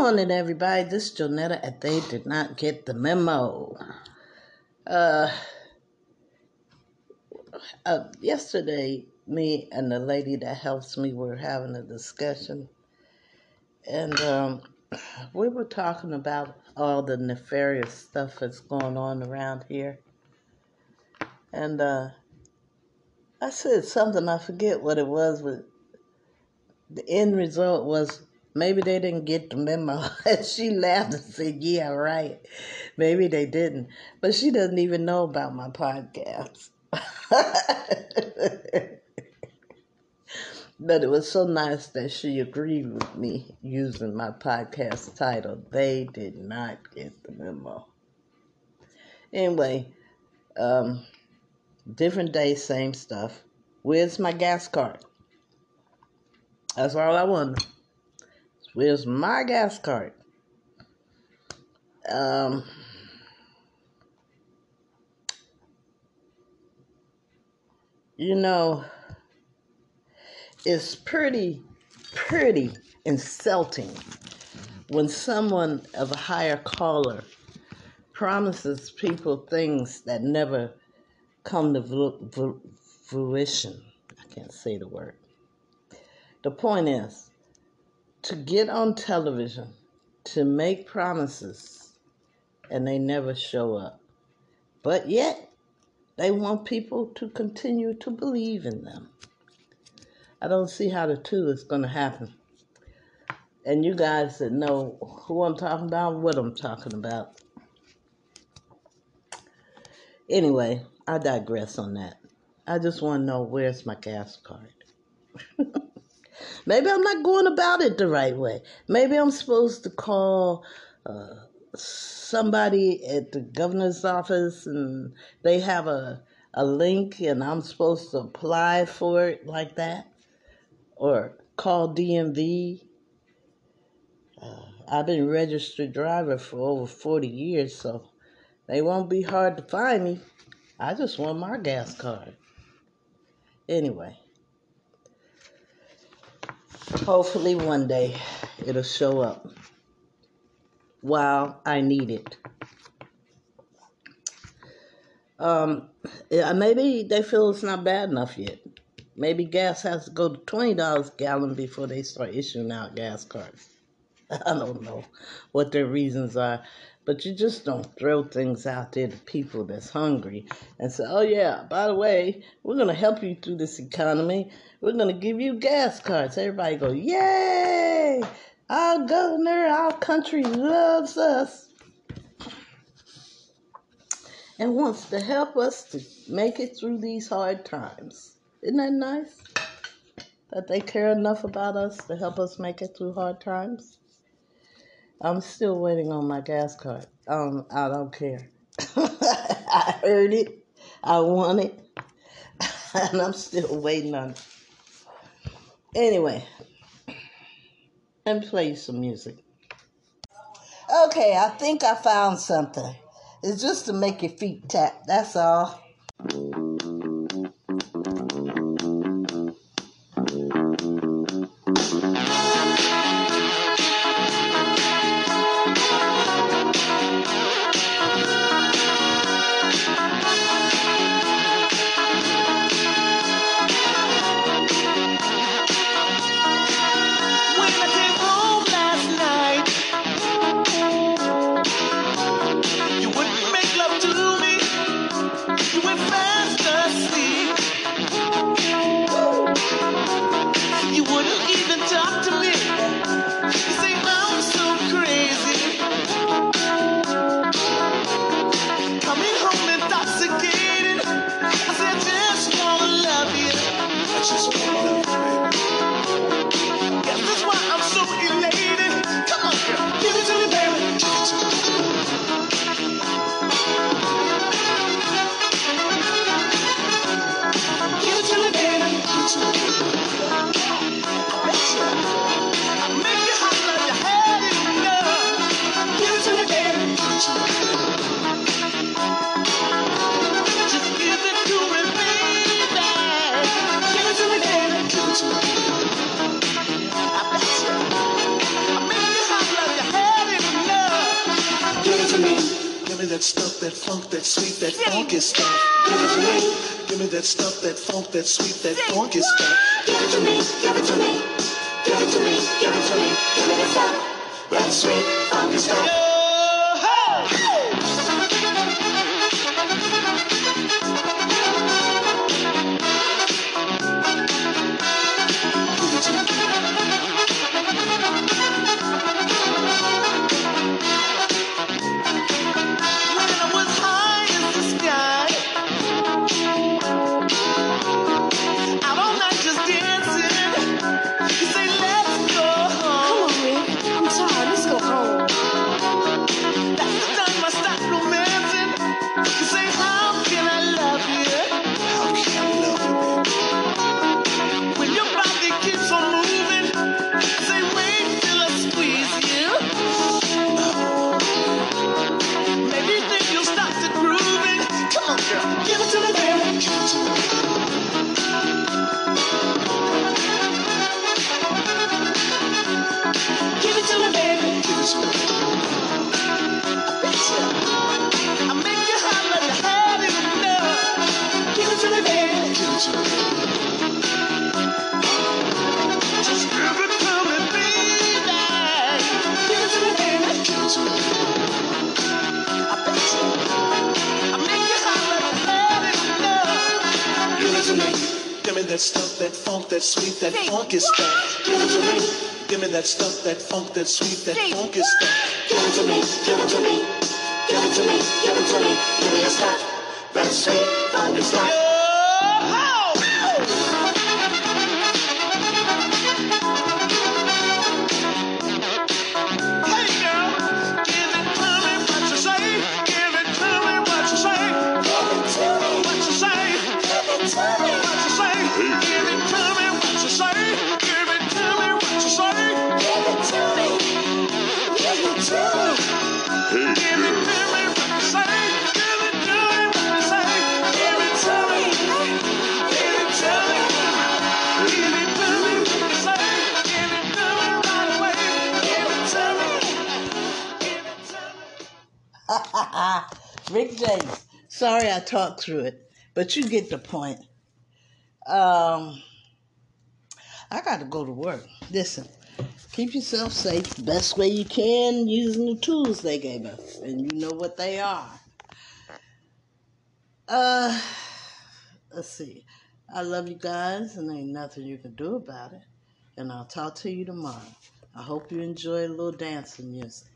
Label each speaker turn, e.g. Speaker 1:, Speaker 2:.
Speaker 1: morning, everybody. This is Jonetta, and they did not get the memo. Uh, uh, yesterday, me and the lady that helps me were having a discussion, and um, we were talking about all the nefarious stuff that's going on around here. And uh, I said something, I forget what it was, but the end result was maybe they didn't get the memo. She laughed and said, Yeah, right. Maybe they didn't. But she doesn't even know about my podcast. but it was so nice that she agreed with me using my podcast title. They did not get the memo. Anyway, um, different day, same stuff. Where's my gas card? That's all I want. Where's my gas card? Um, you know, it's pretty, pretty insulting when someone of a higher caller promises people things that never come to fruition. I can't say the word. The point is to get on television, to make promises, and they never show up. But yet, they want people to continue to believe in them. I don't see how the two is going to happen. And you guys that know who I'm talking about, what I'm talking about. Anyway, I digress on that. I just want to know where's my gas card. Maybe I'm not going about it the right way. Maybe I'm supposed to call uh, somebody at the governor's office and they have a, a link and I'm supposed to apply for it like that. Or call DMV. Uh, I've been registered driver for over 40 years, so they won't be hard to find me. I just want my gas card. Anyway. Hopefully, one day it'll show up while I need it. Um, maybe they feel it's not bad enough yet. Maybe gas has to go to twenty dollars a gallon before they start issuing out gas cards. I don't know what their reasons are, but you just don't throw things out there to people that's hungry and say, oh, yeah, by the way, we're going to help you through this economy. We're going to give you gas cards. Everybody go, yay! Our governor, our country loves us and wants to help us to make it through these hard times. Isn't that nice? That they care enough about us to help us make it through hard times? I'm still waiting on my gas card. Um, I don't care. I heard it. I want it. and I'm still waiting on it. Anyway, and play some music. Okay, I think I found something. It's just to make your feet tap, that's all.
Speaker 2: that stuff, that funk, that sweet, that funky stuff. Give it to me. Give me that stuff, that funk, that sweet, that funky stuff.
Speaker 3: Give it to me. Give it to me. Give it to me. Give it to me. Give me that stuff, that sweet, funky stuff.
Speaker 2: that stuff, that funk, that sweet, that Say funk is stuff. Give it to me. Give me that stuff, that funk, that sweet, that Say funk is stuff.
Speaker 3: Give it to me, give it to me. Give it to me, give it to me. Give me that stuff, that sweet,
Speaker 2: funk is stuff.
Speaker 1: Rick James. Sorry I talked through it, but you get the point. Um, I got to go to work. Listen, keep yourself safe the best way you can using the tools they gave us, and you know what they are. Uh, let's see. I love you guys, and ain't nothing you can do about it. And I'll talk to you tomorrow. I hope you enjoy a little dancing music.